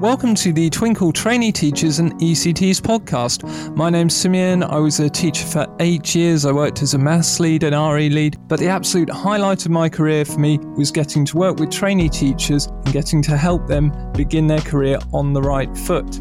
Welcome to the Twinkl Trainee Teachers and ECTs podcast. My name's Simeon. I was a teacher for eight years. I worked as a maths lead and RE lead, but the absolute highlight of my career for me was getting to work with trainee teachers and getting to help them begin their career on the right foot.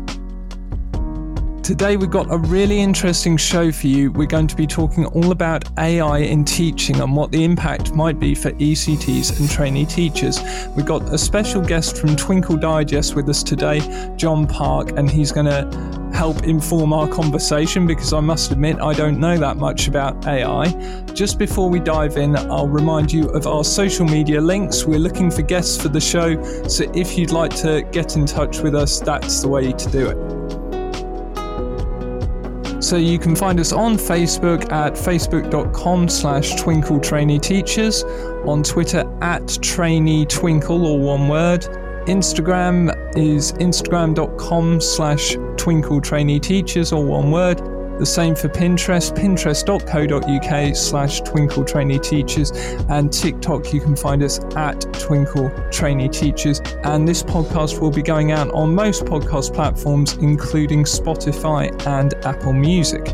Today, we've got a really interesting show for you. We're going to be talking all about AI in teaching and what the impact might be for ECTs and trainee teachers. We've got a special guest from Twinkl Digest with us today, Jon Park, and he's going to help inform our conversation because I must admit I don't know that much about AI. Just before we dive in, I'll remind you of our social media links. We're looking for guests for the show, so if you'd like to get in touch with us, that's the way to do it. So you can find us on Facebook at facebook.com slash twinkl trainee teachers, on Twitter at trainee twinkl, or one word. Instagram is instagram.com slash twinkl trainee teachers or one word. The same for Pinterest, pinterest.co.uk slash twinkl trainee teachers, and TikTok, you can find us at twinkl trainee teachers. And this podcast will be going out on most podcast platforms, including Spotify and Apple Music.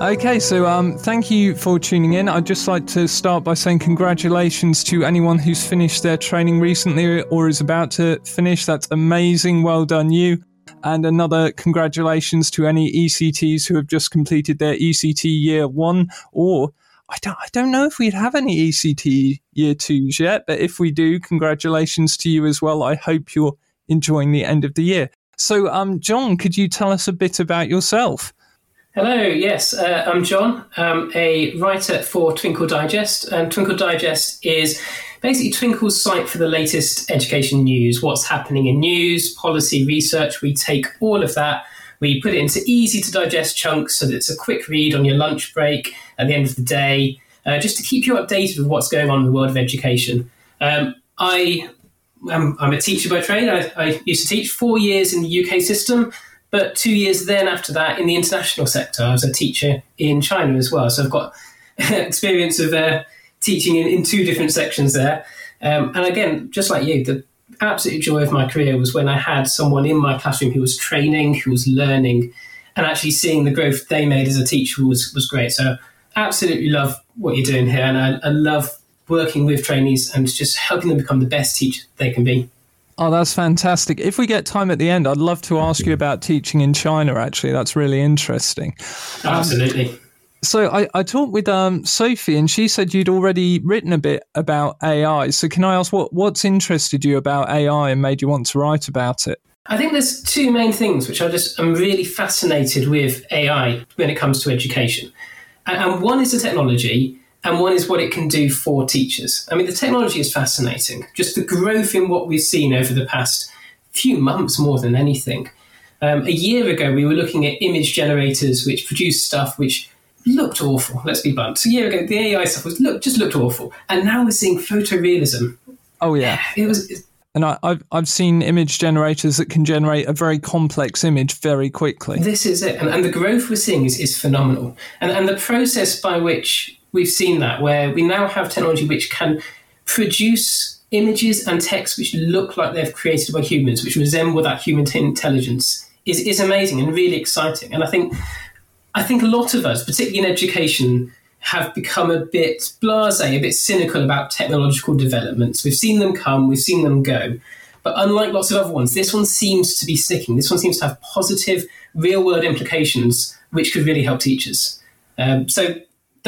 Okay, so um, thank you for tuning in. I'd just like to start by saying congratulations to anyone who's finished their training recently or is about to finish. That's amazing. Well done, you. And another congratulations to any ECTs who have just completed their ECT year one, or I don't, I don't know if we'd have any ECT year twos yet, but if we do, congratulations to you as well. I hope you're enjoying the end of the year. So, um, Jon, could you tell us a bit about yourself? Hello, yes, uh, I'm Jon. I'm a writer for Twinkl Digest, and Twinkl Digest is basically Twinkl's site for the latest education news, what's happening in news, policy, research. We take all of that, we put it into easy to digest chunks so that it's a quick read on your lunch break at the end of the day, uh, just to keep you updated with what's going on in the world of education. Um, I am I'm a teacher by trade. I, I used to teach four years in the UK system. But two years then after that, in the international sector, I was a teacher in China as well. So I've got experience of uh, teaching in, in, two different sections there. Um, and again, just like you, the absolute joy of my career was when I had someone in my classroom who was training, who was learning, and actually seeing the growth they made as a teacher was, was great. So absolutely love what you're doing here. And I, I love working with trainees and just helping them become the best teacher they can be. Oh, that's fantastic. If we get time at the end, I'd love to ask you about teaching in China, actually. That's really interesting. Absolutely. Um, so I, I talked with um, Sophie, and she said you'd already written a bit about AI. So can I ask what what's interested you about AI and made you want to write about it? I think there's two main things which I just am really fascinated with AI when it comes to education, and one is the technology, and one is what it can do for teachers. I mean, the technology is fascinating. Just the growth in what we've seen over the past few months, more than anything. Um, a year ago, we were looking at image generators which produced stuff which looked awful. Let's be blunt. A year ago, the AI stuff was look just looked awful, and now we're seeing photorealism. Oh yeah, it was. And I, have I've seen image generators that can generate a very complex image very quickly. This is it, and, and the growth we're seeing is, is phenomenal. And and the process by which we've seen that where we now have technology which can produce images and text which look like they're created by humans, which resemble that human intelligence, is, is amazing and really exciting. And I think I think a lot of us, particularly in education, have become a bit blasé, a bit cynical about technological developments. We've seen them come, we've seen them go. But unlike lots of other ones, this one seems to be sticking. This one seems to have positive, real world implications which could really help teachers. Um, so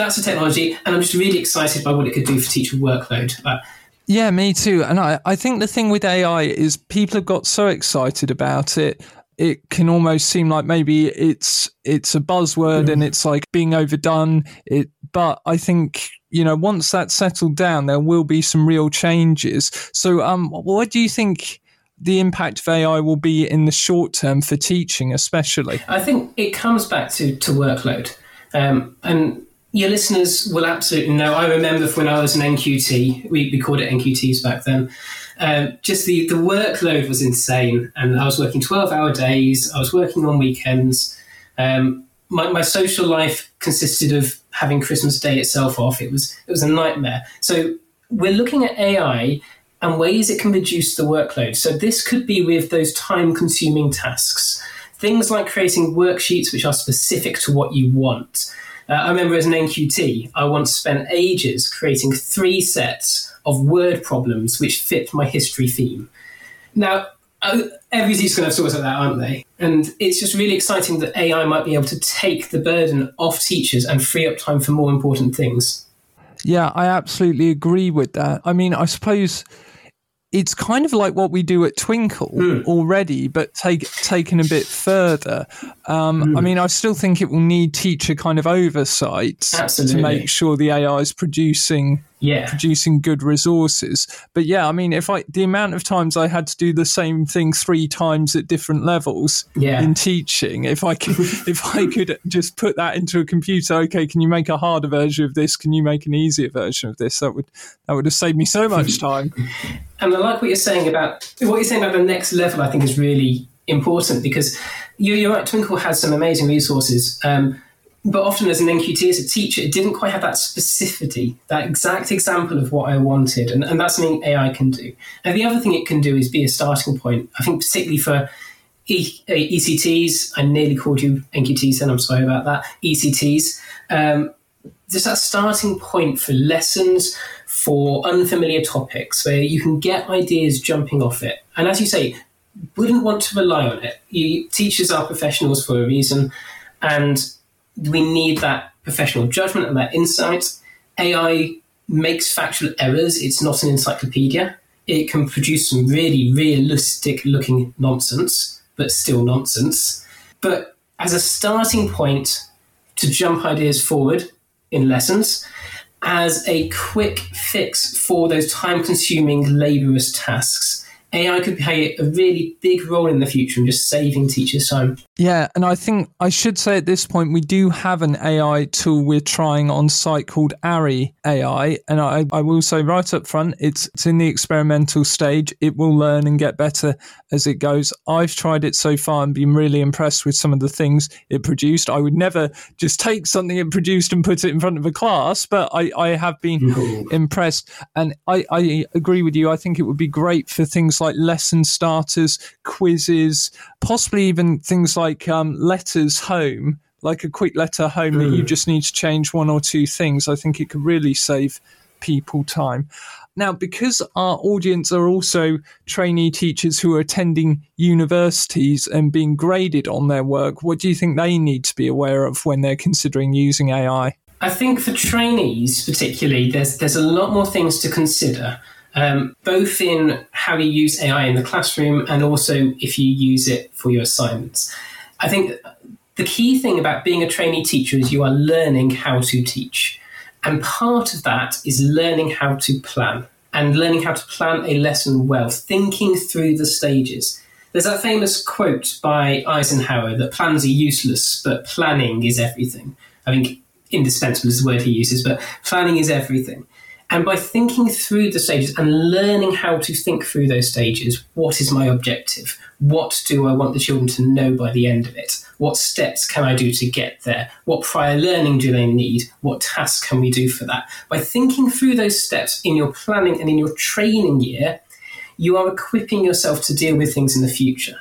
that's the technology, and I'm just really excited by what it could do for teacher workload. Uh, yeah, me too. And I, I think the thing with AI is people have got so excited about it. It can almost seem like maybe it's it's a buzzword mm. and it's like being overdone. It, but I think you know once that's settled down, there will be some real changes. So, um, what do you think? the impact of AI will be in the short term for teaching, especially? I think it comes back to, to workload. Um, and your listeners will absolutely know. I remember when I was an NQT, we, we called it NQTs back then. Um, just the, the workload was insane, and I was working 12 hour days, I was working on weekends. Um, my, my social life consisted of having Christmas Day itself off. It was it was a nightmare. So we're looking at AI and ways it can reduce the workload. So this could be with those time consuming tasks. Things like creating worksheets which are specific to what you want. Uh, I remember as an NQT, I once spent ages creating three sets of word problems which fit my history theme. Now, uh, every teacher's going to have sorts like that, aren't they? And it's just really exciting that AI might be able to take the burden off teachers and free up time for more important things. Yeah, I absolutely agree with that. I mean, I suppose it's kind of like what we do at Twinkl mm. already, but take taken a bit further. Um, mm. I mean, I still think it will need teacher kind of oversight Absolutely. to make sure the AI is producing yeah. producing good resources. But yeah, I mean, if I the amount of times I had to do the same thing three times at different levels yeah. in teaching, if I could if I could just put that into a computer, okay, can you make a harder version of this? Can you make an easier version of this? That would that would have saved me so much time. and I like what you're saying about what you're saying about the next level. I think is really important because you're, right. Twinkl has some amazing resources. Um, but often as an NQT, as a teacher, it didn't quite have that specificity, that exact example of what I wanted. And, and that's something AI can do. And the other thing it can do is be a starting point. I think particularly for e- uh, ECTs, I nearly called you NQTs and I'm sorry about that, ECTs. Um, there's that starting point for lessons for unfamiliar topics where you can get ideas jumping off it. And as you say, wouldn't want to rely on it. You, teachers are professionals for a reason. And we need that professional judgment and that insight. AI makes factual errors. It's not an encyclopedia. It can produce some really realistic looking nonsense, but still nonsense. But as a starting point to jump ideas forward in lessons, as a quick fix for those time consuming, laborious tasks, AI could play a really big role in the future in just saving teachers time. Yeah, and I think I should say at this point we do have an AI tool we're trying on site called Ari AI, and I, I will say right up front, it's it's in the experimental stage. It will learn and get better as it goes. I've tried it so far and been really impressed with some of the things it produced. I would never just take something it produced and put it in front of a class, but I, I have been impressed, and I, I agree with you. I think it would be great for things like lesson starters, quizzes, possibly even things like um, letters home, like a quick letter home mm. that you hmm. just need to change one or two things. I think it could really save people time. Now, because our audience are also trainee teachers who are attending universities and being graded on their work, what do you think they need to be aware of when they're considering using AI? I think for trainees, particularly, there's there's a lot more things to consider um, both in how you use AI in the classroom and also if you use it for your assignments. I think the key thing about being a trainee teacher is you are learning how to teach. And part of that is learning how to plan and learning how to plan a lesson well, thinking through the stages. There's that famous quote by Eisenhower that plans are useless, but planning is everything. I think indispensable is the word he uses, but planning is everything. And by thinking through the stages and learning how to think through those stages, what is my objective? What do I want the children to know by the end of it? What steps can I do to get there? What prior learning do they need? What tasks can we do for that? By thinking through those steps in your planning and in your training year, you are equipping yourself to deal with things in the future.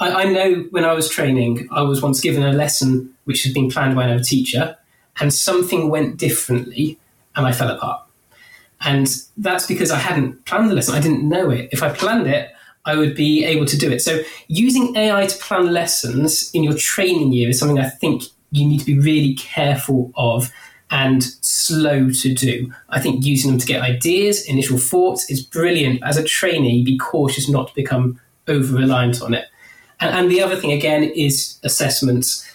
I, I know when I was training, I was once given a lesson which had been planned by another teacher, and something went differently, and I fell apart and that's because I hadn't planned the lesson. I didn't know it. If I planned it, I would be able to do it. So using AI to plan lessons in your training year is something I think you need to be really careful of and slow to do. I think using them to get ideas, initial thoughts is brilliant. As a trainee, be cautious not to become over reliant on it. And, and the other thing, again, is assessments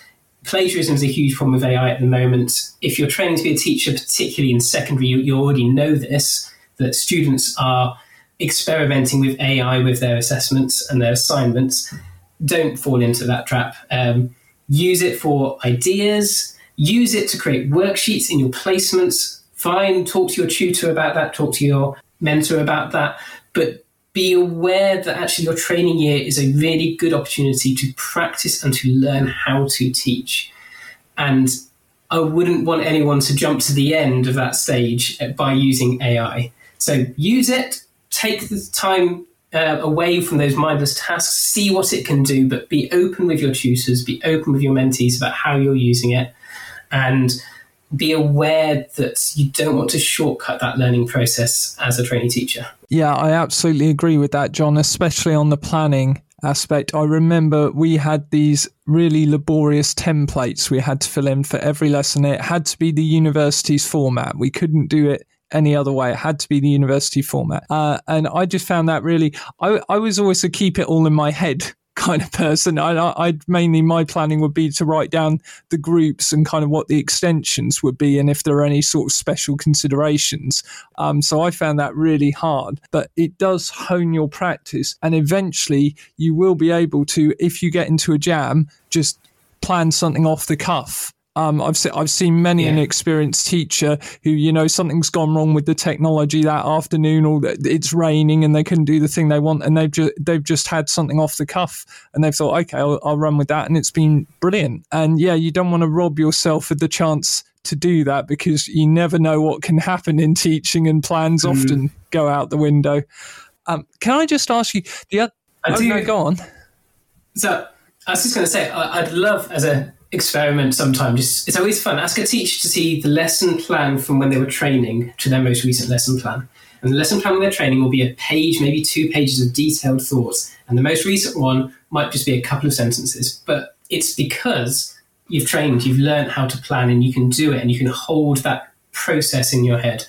plagiarism is a huge problem with AI at the moment. If you're training to be a teacher, particularly in secondary, you, you already know this that students are experimenting with AI with their assessments and their assignments. Don't fall into that trap. Um, use it for ideas. Use it to create worksheets in your placements. Fine, talk to your tutor about that. Talk to your mentor about that. But be aware that actually your training year is a really good opportunity to practice and to learn how to teach. And I wouldn't want anyone to jump to the end of that stage by using AI. So use it, take the time uh, away from those mindless tasks, see what it can do, but be open with your tutors, be open with your mentees about how you're using it, and be aware that you don't want to shortcut that learning process as a training teacher. Yeah, I absolutely agree with that, Jon, especially on the planning aspect. I remember we had these really laborious templates we had to fill in for every lesson. It had to be the university's format. We couldn't do it any other way. It had to be the university format. Uh, and I just found that really, I, I was always to keep it all in my head kind of person. I, I mainly my planning would be to write down the groups and kind of what the extensions would be, and if there are any sort of special considerations. Um, so I found that really hard, but it does hone your practice, and eventually you will be able to, if you get into a jam, just plan something off the cuff um, I've se- I've seen many yeah. an experienced teacher who you know something's gone wrong with the technology that afternoon, or it's raining and they couldn't do the thing they want, and they've just they've just had something off the cuff, and they've thought, okay, I'll, I'll run with that, and it's been brilliant. And yeah, you don't want to rob yourself of the chance to do that because you never know what can happen in teaching, and plans mm. often go out the window. Um, can I just ask you the other? I oh, no, go on. So I was just going to say, I'd love as a experiment sometimes. It's, always fun. Ask a teacher to see the lesson plan from when they were training to their most recent lesson plan. And the lesson plan when they're training will be a page, maybe two pages of detailed thoughts. And the most recent one might just be a couple of sentences. But it's because you've trained, you've learned how to plan, and you can do it, and you can hold that process in your head.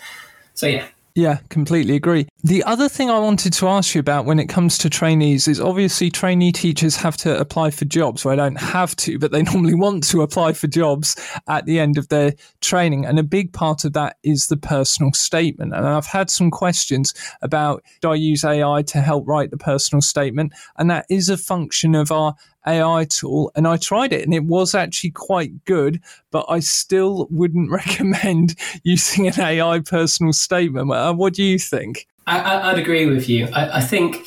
So, yeah, yeah, completely agree. The other thing I wanted to ask you about when it comes to trainees is obviously trainee teachers have to apply for jobs. Well, I don't have to, but they normally want to apply for jobs at the end of their training. And a big part of that is the personal statement. And I've had some questions about do I use AI to help write the personal statement? And that is a function of our AI tool and I tried it and it was actually quite good, but I still wouldn't recommend using an AI personal statement. Uh, what do you think? I, would agree with you. I, I think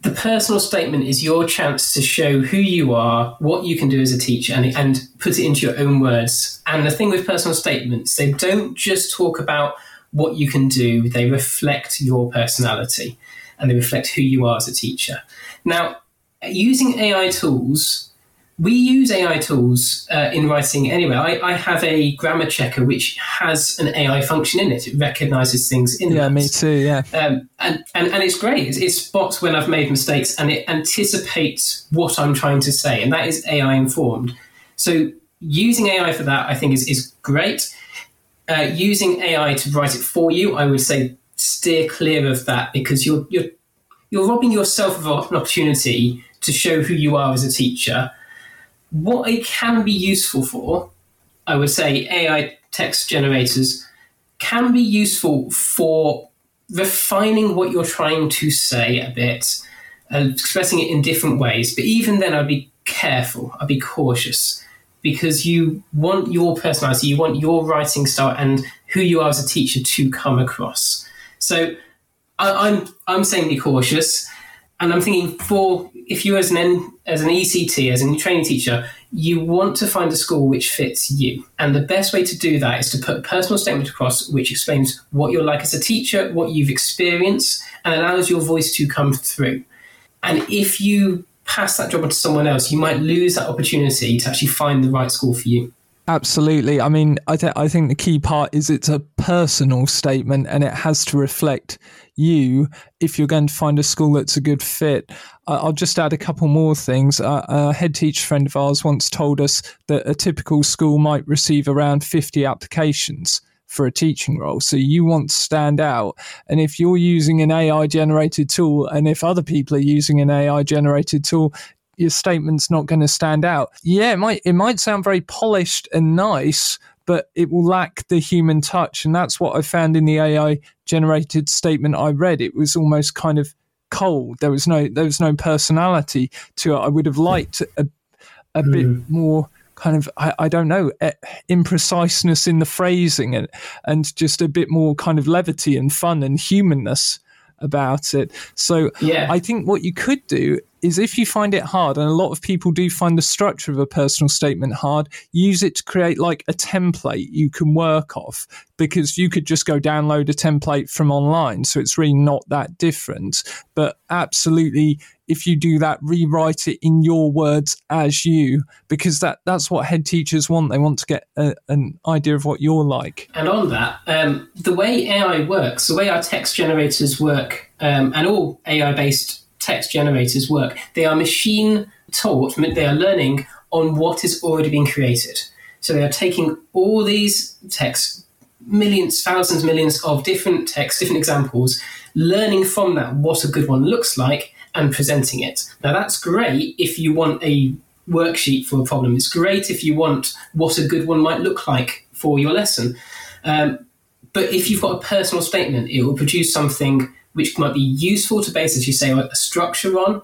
the personal statement is your chance to show who you are, what you can do as a teacher, and, and put it into your own words. And the thing with personal statements, they don't just talk about what you can do, they reflect your personality and they reflect who you are as a teacher. Now, using AI tools, we use AI tools uh, in writing anyway. I, I, have a grammar checker which has an AI function in it. It recognizes things in Yeah, me too, yeah. Um, and, and, and it's great. It, it spots when I've made mistakes and it anticipates what I'm trying to say. And that is AI informed. So using AI for that, I think, is, is great. Uh, using AI to write it for you, I would say steer clear of that because you're, you're, you're robbing yourself of an opportunity to show who you are as a teacher. What it can be useful for, I would say AI text generators can be useful for refining what you're trying to say a bit and expressing it in different ways. But even then, I'd be careful, I'd be cautious because you want your personality, you want your writing style and who you are as a teacher to come across. So I, I'm I'm saying be cautious and I'm thinking for if you as an as an ECT as a training teacher, you want to find a school which fits you, and the best way to do that is to put a personal statement across which explains what you're like as a teacher, what you've experienced, and allows your voice to come through. And if you pass that job on to someone else, you might lose that opportunity to actually find the right school for you. Absolutely. I mean, I, th- I think the key part is it's a personal statement and it has to reflect you if you're going to find a school that's a good fit. I'll just add a couple more things. A head teacher friend of ours once told us that a typical school might receive around 50 applications for a teaching role. So you want to stand out. And if you're using an AI generated tool and if other people are using an AI generated tool, your statement's not going to stand out. Yeah, it might it might sound very polished and nice, but it will lack the human touch, and that's what I found in the AI generated statement I read. It was almost kind of cold. There was no there was no personality to it. I would have liked a a mm. bit more kind of I, I don't know eh, impreciseness in the phrasing and and just a bit more kind of levity and fun and humanness about it. So yeah. I think what you could do is if you find it hard, and a lot of people do find the structure of a personal statement hard, use it to create like a template you can work off because you could just go download a template from online. So it's really not that different. But absolutely, if you do that, rewrite it in your words as you, because that, that's what head teachers want. They want to get a, an idea of what you're like. And on that, um, the way AI works, the way our text generators work, um, and all AI based text generators work, they are machine taught, they are learning on what is already being created. So they are taking all these texts, millions, thousands, millions of different texts, different examples, learning from that what a good one looks like and presenting it. Now, that's great if you want a worksheet for a problem. It's great if you want what a good one might look like for your lesson. Um, but if you've got a personal statement, it will produce something which might be useful to base, as you say, a structure on.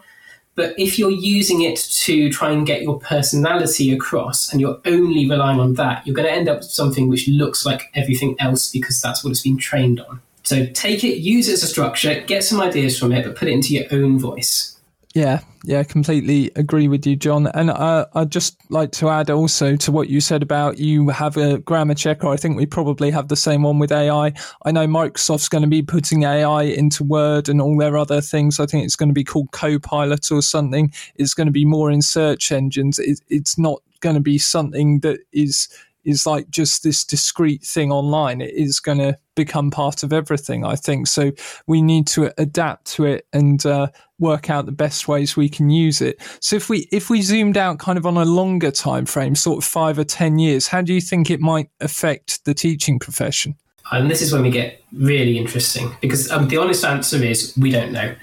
But if you're using it to try and get your personality across and you're only relying on that, you're going to end up with something which looks like everything else because that's what it's been trained on. So take it, use it as a structure, get some ideas from it, but put it into your own voice. Yeah, yeah, completely agree with you, Jon. And uh, I'd just like to add also to what you said about you have a grammar checker. I think we probably have the same one with AI. I know Microsoft's going to be putting AI into Word and all their other things. I think it's going to be called Copilot or something. It's going to be more in search engines. It, it's not going to be something that is is like just this discrete thing online. It is going to become part of everything, I think. So we need to adapt to it and uh, work out the best ways we can use it. So if we if we zoomed out kind of on a longer time frame, sort of five or ten years, how do you think it might affect the teaching profession? And this is when we get really interesting because um, the honest answer is we don't know.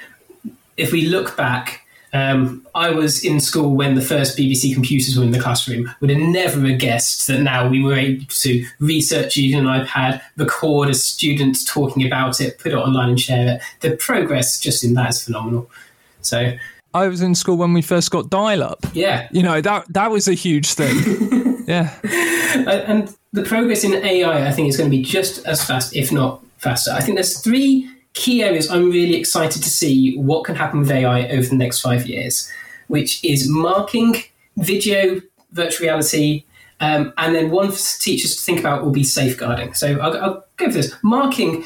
If we look back um, I was in school when the first BBC computers were in the classroom. Would have never have guessed that now we were able to research using an iPad, record a student talking about it, put it online and share it. The progress just in that is phenomenal. So I was in school when we first got dial-up. Yeah, you know that that was a huge thing. yeah, and the progress in AI, I think, is going to be just as fast, if not faster. I think there's three key areas I'm really excited to see what can happen with AI over the next five years, which is marking, video, virtual reality, um, and then one for teachers to think about will be safeguarding. So I'll, I'll go for this. Marking,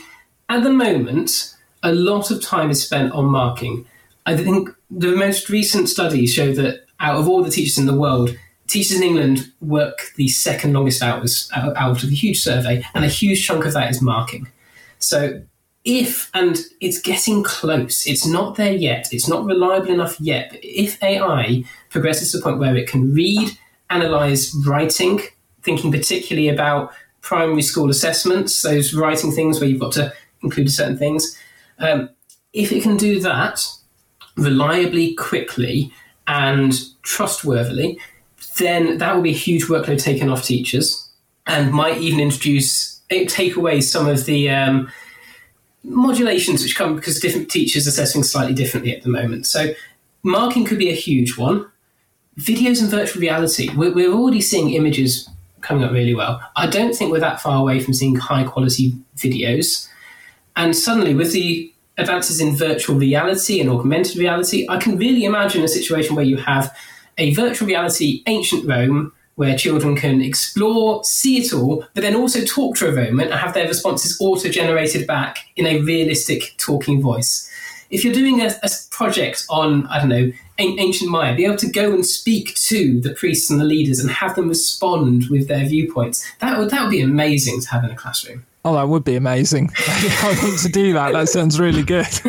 at the moment, a lot of time is spent on marking. I think the most recent studies show that out of all the teachers in the world, teachers in England work the second longest hours out, of a huge survey, and a huge chunk of that is marking. So if, and it's getting close, it's not there yet, it's not reliable enough yet, but if AI progresses to the point where it can read, analyze writing, thinking particularly about primary school assessments, those writing things where you've got to include certain things, um, if it can do that reliably, quickly, and trustworthily, then that will be a huge workload taken off teachers and might even introduce, take away some of the um, modulations which come because different teachers are assessing slightly differently at the moment. So marking could be a huge one. Videos and virtual reality, we're, we're already seeing images coming up really well. I don't think we're that far away from seeing high quality videos. And suddenly, with the advances in virtual reality and augmented reality, I can really imagine a situation where you have a virtual reality ancient Rome where children can explore, see it all, but then also talk to a moment and have their responses auto generated back in a realistic talking voice. If you're doing a, a, project on, I don't know, ancient Maya, be able to go and speak to the priests and the leaders and have them respond with their viewpoints, that would, that would be amazing to have in a classroom. Oh, that would be amazing. I want to do that. That sounds really good.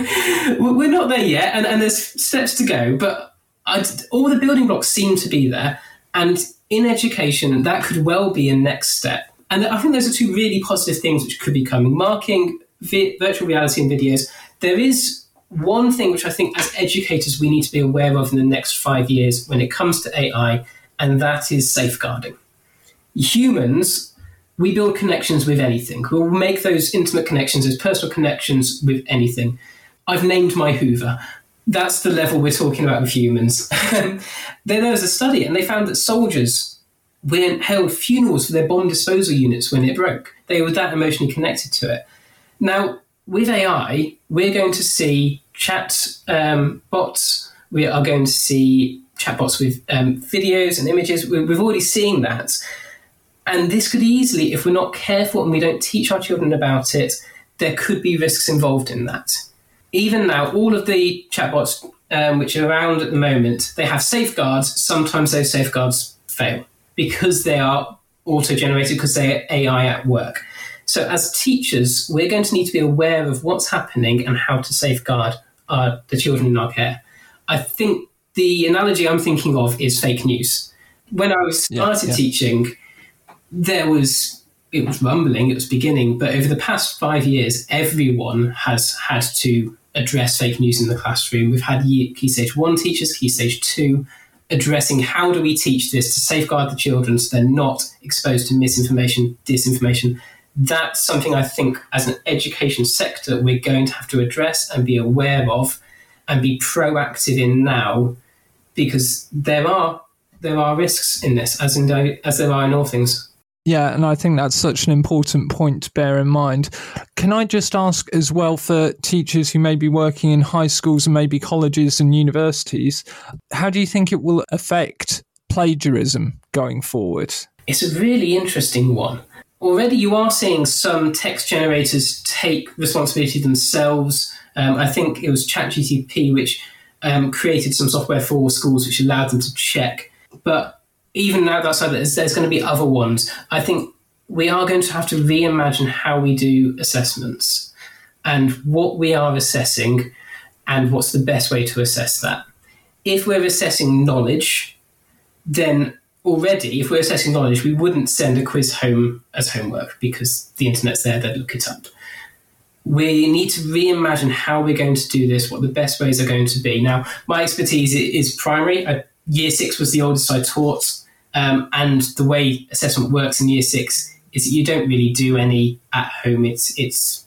We're not there yet, and, and there's steps to go, but I'd, all the building blocks seem to be there. And in education, that could well be a next step. And I think those are two really positive things which could be coming. Marking vi- virtual reality and videos. There is one thing which I think as educators we need to be aware of in the next five years when it comes to AI, and that is safeguarding. Humans, we build connections with anything. We'll make those intimate connections, those personal connections with anything. I've named my Hoover that's the level we're talking about with humans. then there was a study, and they found that soldiers went held funerals for their bomb disposal units when it broke. They were that emotionally connected to it. Now, with AI, we're going to see chat um, bots, We are going to see chatbots with um, videos and images. We've already seen that. And this could easily, if we're not careful and we don't teach our children about it, there could be risks involved in that. Even now, all of the chatbots um, which are around at the moment, they have safeguards. Sometimes those safeguards fail because they are auto generated, because they're AI at work. So, as teachers, we're going to need to be aware of what's happening and how to safeguard our, the children in our care. I think the analogy I'm thinking of is fake news. When I was started yeah, yeah. teaching, there was it was rumbling, it was beginning, but over the past five years, everyone has had to address fake news in the classroom. We've had Key Stage 1 teachers, Key Stage 2, addressing how do we teach this to safeguard the children so they're not exposed to misinformation, disinformation. That's something I think as an education sector we're going to have to address and be aware of and be proactive in now because there are there are risks in this as in as there are in all things. Yeah, and I think that's such an important point to bear in mind. Can I just ask as well for teachers who may be working in high schools and maybe colleges and universities, how do you think it will affect plagiarism going forward? It's a really interesting one. Already, you are seeing some text generators take responsibility themselves. Um, I think it was ChatGTP which um, created some software for schools which allowed them to check. But even now outside there's, there's going to be other ones. I think we are going to have to reimagine how we do assessments and what we are assessing and what's the best way to assess that. If we're assessing knowledge, then already, if we're assessing knowledge, we wouldn't send a quiz home as homework because the internet's there, they'd look it up. We need to reimagine how we're going to do this, what the best ways are going to be. Now, my expertise is primary. Year six was the oldest I taught. Um, and the way assessment works in year six is that you don't really do any at home. It's it's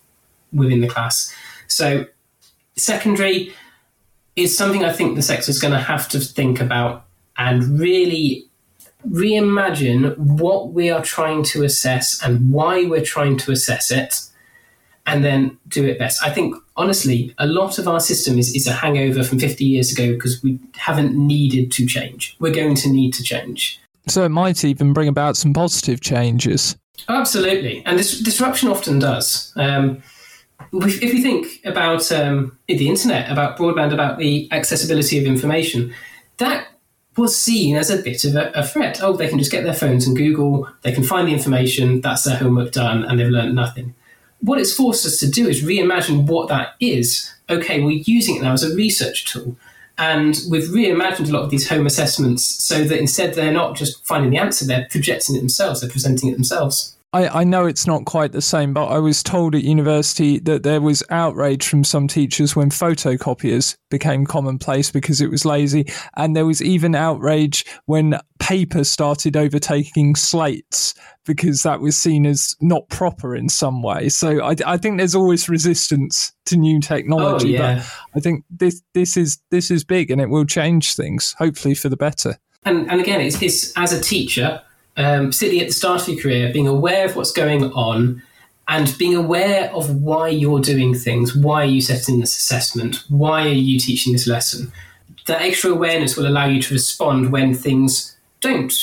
within the class. So secondary is something I think the sector is going to have to think about and really reimagine what we are trying to assess and why we're trying to assess it and then do it best. I think honestly, a lot of our system is, is a hangover from 50 years ago because we haven't needed to change. We're going to need to change. So it might even bring about some positive changes. Absolutely, and this disruption often does. Um, if you think about um, the internet, about broadband, about the accessibility of information, that was seen as a bit of a, a, threat. Oh, they can just get their phones and Google, they can find the information, that's their homework done, and they've learned nothing. What it's forced us to do is reimagine what that is. Okay, we're using it now as a research tool. And we've reimagined a lot of these home assessments so that instead they're not just finding the answer, they're projecting it themselves, they're presenting it themselves. I, I know it's not quite the same, but I was told at university that there was outrage from some teachers when photocopiers became commonplace because it was lazy. And there was even outrage when paper started overtaking slates because that was seen as not proper in some way. So I, I think there's always resistance to new technology. Oh, yeah. But I think this this is this is big and it will change things, hopefully for the better. And, and again, it's, it's as a teacher, um, sitting at the start of your career, being aware of what's going on and being aware of why you're doing things, why are you setting this assessment, why are you teaching this lesson. That extra awareness will allow you to respond when things don't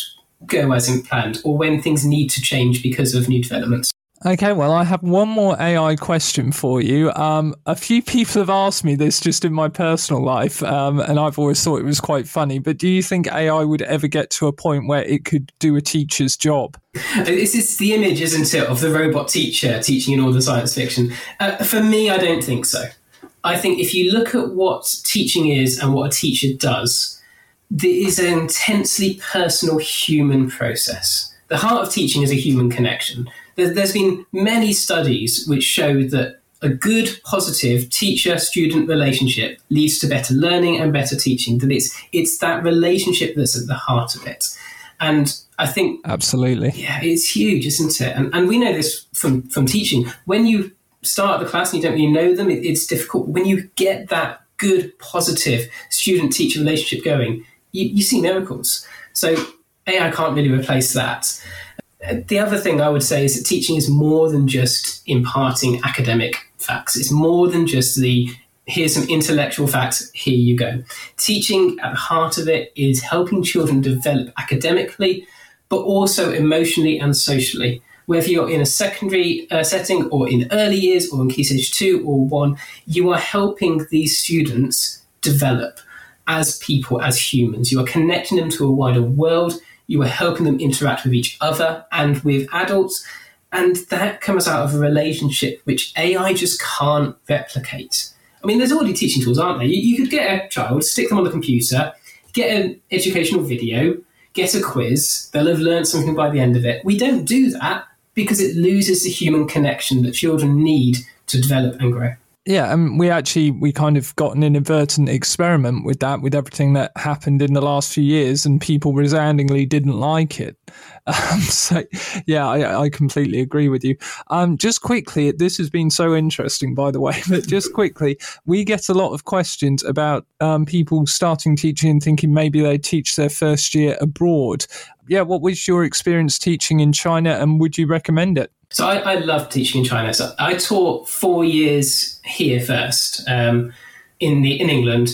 go as planned or when things need to change because of new developments. Okay, well, I have one more AI question for you. Um, a few people have asked me this just in my personal life, um, and I've always thought it was quite funny. But do you think AI would ever get to a point where it could do a teacher's job? This is the image, isn't it, of the robot teacher teaching in all the science fiction? Uh, for me, I don't think so. I think if you look at what teaching is and what a teacher does, there is an intensely personal human process. The heart of teaching is a human connection there's been many studies which show that a good, positive teacher-student relationship leads to better learning and better teaching. That it's it's that relationship that's at the heart of it, and I think absolutely, yeah, it's huge, isn't it? And, and we know this from from teaching. When you start the class and you don't really know them, it, it's difficult. When you get that good, positive student-teacher relationship going, you, you see miracles. So AI can't really replace that the other thing I would say is that teaching is more than just imparting academic facts. It's more than just the here's some intellectual facts. Here you go. Teaching at the heart of it is helping children develop academically, but also emotionally and socially. Whether you're in a secondary uh, setting or in early years or in Key Stage 2 or 1, you are helping these students develop as people, as humans. You are connecting them to a wider world. You are helping them interact with each other and with adults. And that comes out of a relationship which AI just can't replicate. I mean, there's already teaching tools, aren't there? You, you could get a child, stick them on the computer, get an educational video, get a quiz. They'll have learned something by the end of it. We don't do that because it loses the human connection that children need to develop and grow. Yeah, and we actually we kind of got an inadvertent experiment with that, with everything that happened in the last few years, and people resoundingly didn't like it. Um, so, yeah, I, I, completely agree with you. Um, just quickly, this has been so interesting, by the way. But just quickly, we get a lot of questions about um, people starting teaching and thinking maybe they teach their first year abroad. Yeah, what was your experience teaching in China, and would you recommend it? So I, I love teaching in China. So I taught four years here first um, in the in England,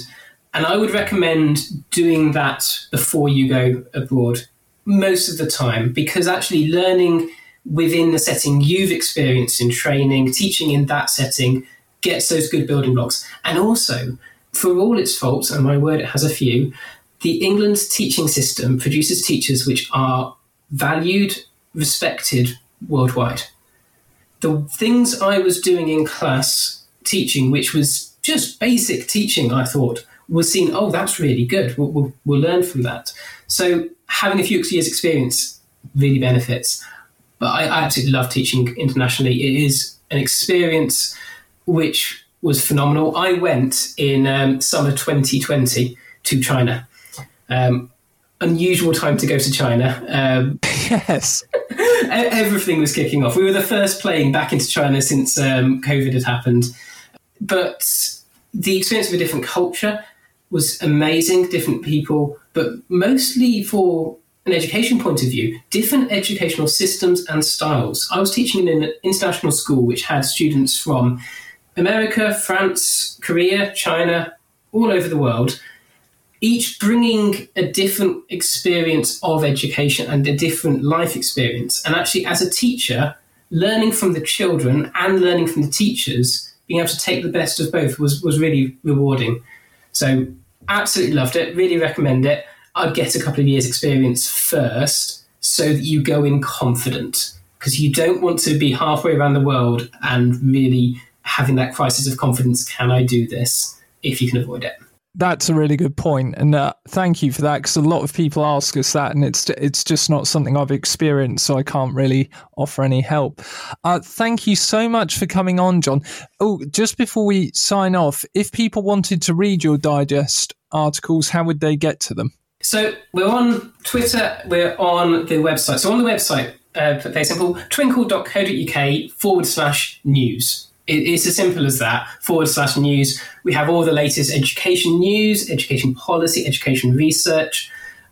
and I would recommend doing that before you go abroad most of the time because actually learning within the setting you've experienced in training, teaching in that setting gets those good building blocks. And also, for all its faults, and my word, it has a few, the England teaching system produces teachers which are valued, respected worldwide. The things I was doing in class teaching, which was just basic teaching, I thought, was seen, oh, that's really good. We'll, we'll, we'll learn from that. So having a few years' experience really benefits. But I, I absolutely love teaching internationally. It is an experience which was phenomenal. I went in um, summer 2020 to China. Um, unusual time to go to China. Um, yes. everything was kicking off. We were the first plane back into China since um, COVID had happened. But the experience of a different culture was amazing, different people, but mostly for an education point of view, different educational systems and styles. I was teaching in an international school which had students from America, France, Korea, China, all over the world each bringing a different experience of education and a different life experience. And actually, as a teacher, learning from the children and learning from the teachers, being able to take the best of both was, was really rewarding. So, absolutely loved it, really recommend it. I'd get a couple of years' experience first so that you go in confident because you don't want to be halfway around the world and really having that crisis of confidence can I do this if you can avoid it that's a really good point, and uh, thank you for that. Because a lot of people ask us that, and it's it's just not something I've experienced, so I can't really offer any help. Uh, thank you so much for coming on, Jon. Oh, just before we sign off, if people wanted to read your digest articles, how would they get to them? So we're on Twitter, we're on the website. So on the website, uh, very simple, twinkl.co.uk forward slash news it's as simple as that forward slash news. We have all the latest education news, education policy, education research.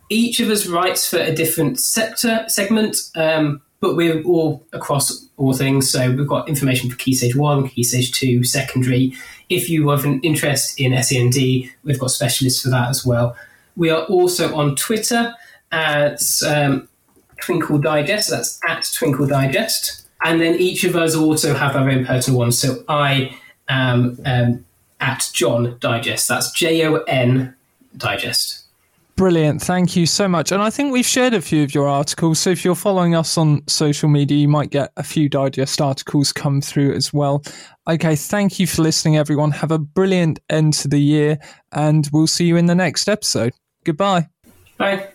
Each of us writes for a different sector segment, um, but we're all across all things. So we've got information for Key Stage 1, Key Stage 2, secondary. If you have an interest in SEND, we've got specialists for that as well. We are also on Twitter at um, Twinkl Digest, that's at Twinkl Digest. And then each of us also have our own personal ones. So I am um, at Jon Digest. That's J O N Digest. Brilliant. Thank you so much. And I think we've shared a few of your articles. So if you're following us on social media, you might get a few digest articles come through as well. Okay. Thank you for listening, everyone. Have a brilliant end to the year, and we'll see you in the next episode. Goodbye. Bye.